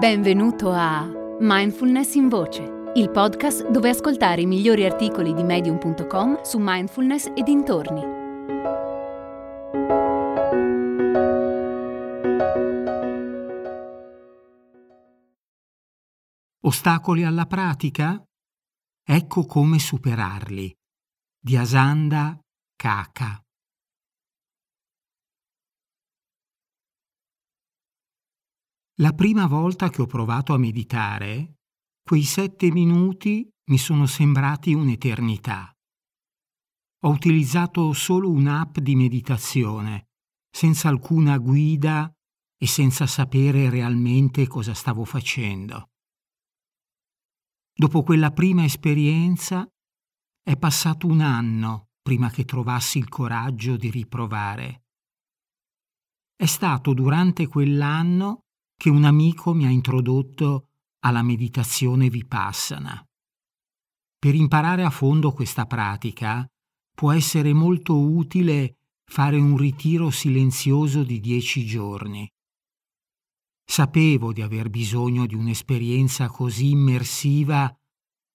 Benvenuto a Mindfulness in Voce, il podcast dove ascoltare i migliori articoli di medium.com su mindfulness e dintorni. Ostacoli alla pratica? Ecco come superarli. Di Asanda Kaka. La prima volta che ho provato a meditare, quei sette minuti mi sono sembrati un'eternità. Ho utilizzato solo un'app di meditazione, senza alcuna guida e senza sapere realmente cosa stavo facendo. Dopo quella prima esperienza è passato un anno prima che trovassi il coraggio di riprovare. È stato durante quell'anno che un amico mi ha introdotto alla meditazione vipassana. Per imparare a fondo questa pratica può essere molto utile fare un ritiro silenzioso di dieci giorni. Sapevo di aver bisogno di un'esperienza così immersiva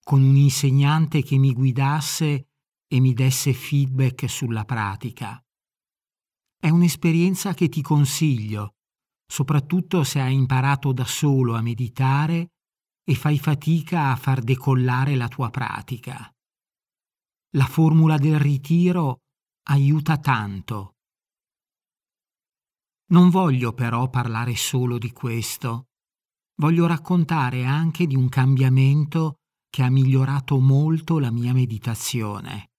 con un insegnante che mi guidasse e mi desse feedback sulla pratica. È un'esperienza che ti consiglio soprattutto se hai imparato da solo a meditare e fai fatica a far decollare la tua pratica. La formula del ritiro aiuta tanto. Non voglio però parlare solo di questo. Voglio raccontare anche di un cambiamento che ha migliorato molto la mia meditazione.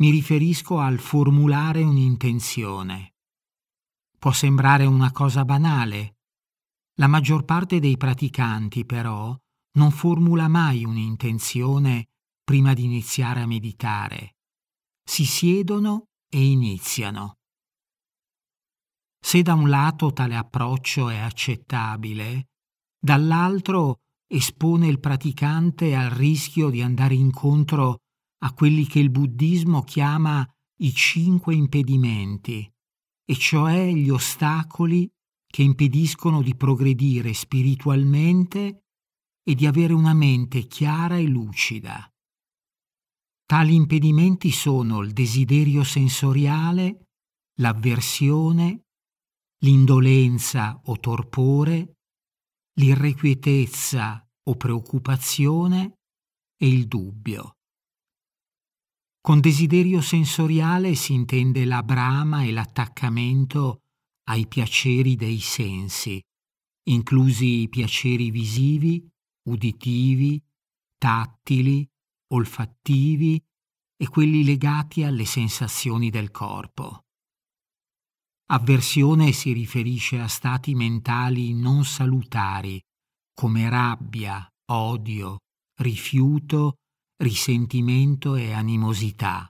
Mi riferisco al formulare un'intenzione. Può sembrare una cosa banale. La maggior parte dei praticanti, però, non formula mai un'intenzione prima di iniziare a meditare. Si siedono e iniziano. Se da un lato tale approccio è accettabile, dall'altro espone il praticante al rischio di andare incontro a quelli che il buddismo chiama i cinque impedimenti, e cioè gli ostacoli che impediscono di progredire spiritualmente e di avere una mente chiara e lucida. Tali impedimenti sono il desiderio sensoriale, l'avversione, l'indolenza o torpore, l'irrequietezza o preoccupazione e il dubbio. Con desiderio sensoriale si intende la brama e l'attaccamento ai piaceri dei sensi, inclusi i piaceri visivi, uditivi, tattili, olfattivi e quelli legati alle sensazioni del corpo. Avversione si riferisce a stati mentali non salutari, come rabbia, odio, rifiuto risentimento e animosità.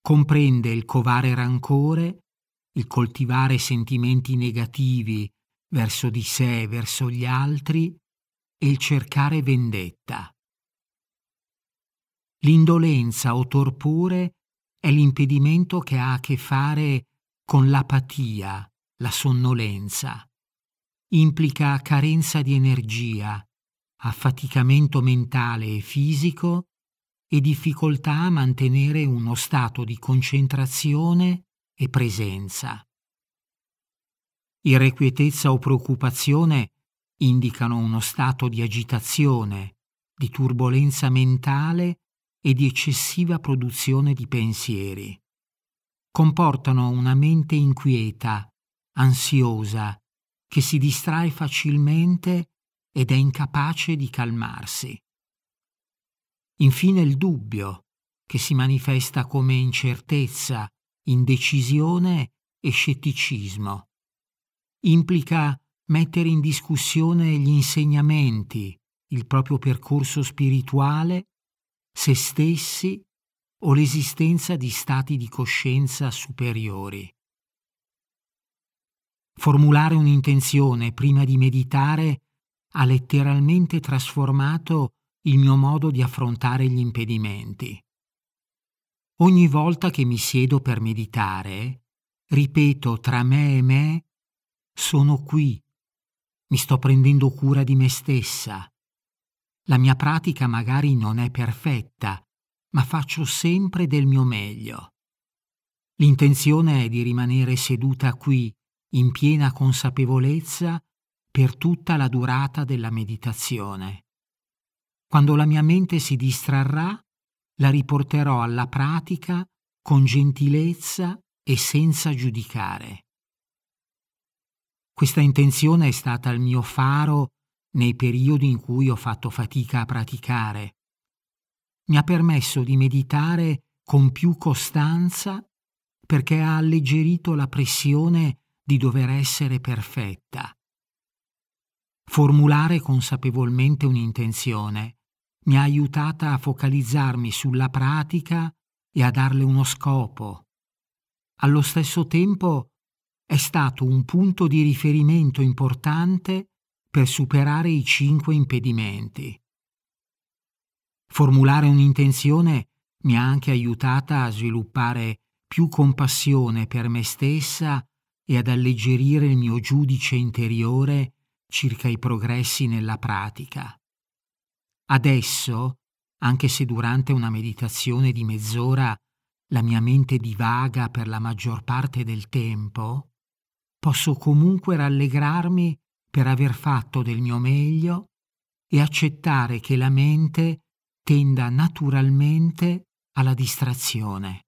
Comprende il covare rancore, il coltivare sentimenti negativi verso di sé e verso gli altri e il cercare vendetta. L'indolenza o torpore è l'impedimento che ha a che fare con l'apatia, la sonnolenza. Implica carenza di energia, affaticamento mentale e fisico e difficoltà a mantenere uno stato di concentrazione e presenza. Irrequietezza o preoccupazione indicano uno stato di agitazione, di turbolenza mentale e di eccessiva produzione di pensieri. Comportano una mente inquieta, ansiosa, che si distrae facilmente ed è incapace di calmarsi. Infine il dubbio, che si manifesta come incertezza, indecisione e scetticismo. Implica mettere in discussione gli insegnamenti, il proprio percorso spirituale, se stessi o l'esistenza di stati di coscienza superiori. Formulare un'intenzione prima di meditare ha letteralmente trasformato il mio modo di affrontare gli impedimenti. Ogni volta che mi siedo per meditare, ripeto tra me e me, sono qui, mi sto prendendo cura di me stessa. La mia pratica magari non è perfetta, ma faccio sempre del mio meglio. L'intenzione è di rimanere seduta qui, in piena consapevolezza, per tutta la durata della meditazione. Quando la mia mente si distrarrà, la riporterò alla pratica con gentilezza e senza giudicare. Questa intenzione è stata il mio faro nei periodi in cui ho fatto fatica a praticare. Mi ha permesso di meditare con più costanza perché ha alleggerito la pressione di dover essere perfetta. Formulare consapevolmente un'intenzione mi ha aiutata a focalizzarmi sulla pratica e a darle uno scopo. Allo stesso tempo è stato un punto di riferimento importante per superare i cinque impedimenti. Formulare un'intenzione mi ha anche aiutata a sviluppare più compassione per me stessa e ad alleggerire il mio giudice interiore circa i progressi nella pratica. Adesso, anche se durante una meditazione di mezz'ora la mia mente divaga per la maggior parte del tempo, posso comunque rallegrarmi per aver fatto del mio meglio e accettare che la mente tenda naturalmente alla distrazione.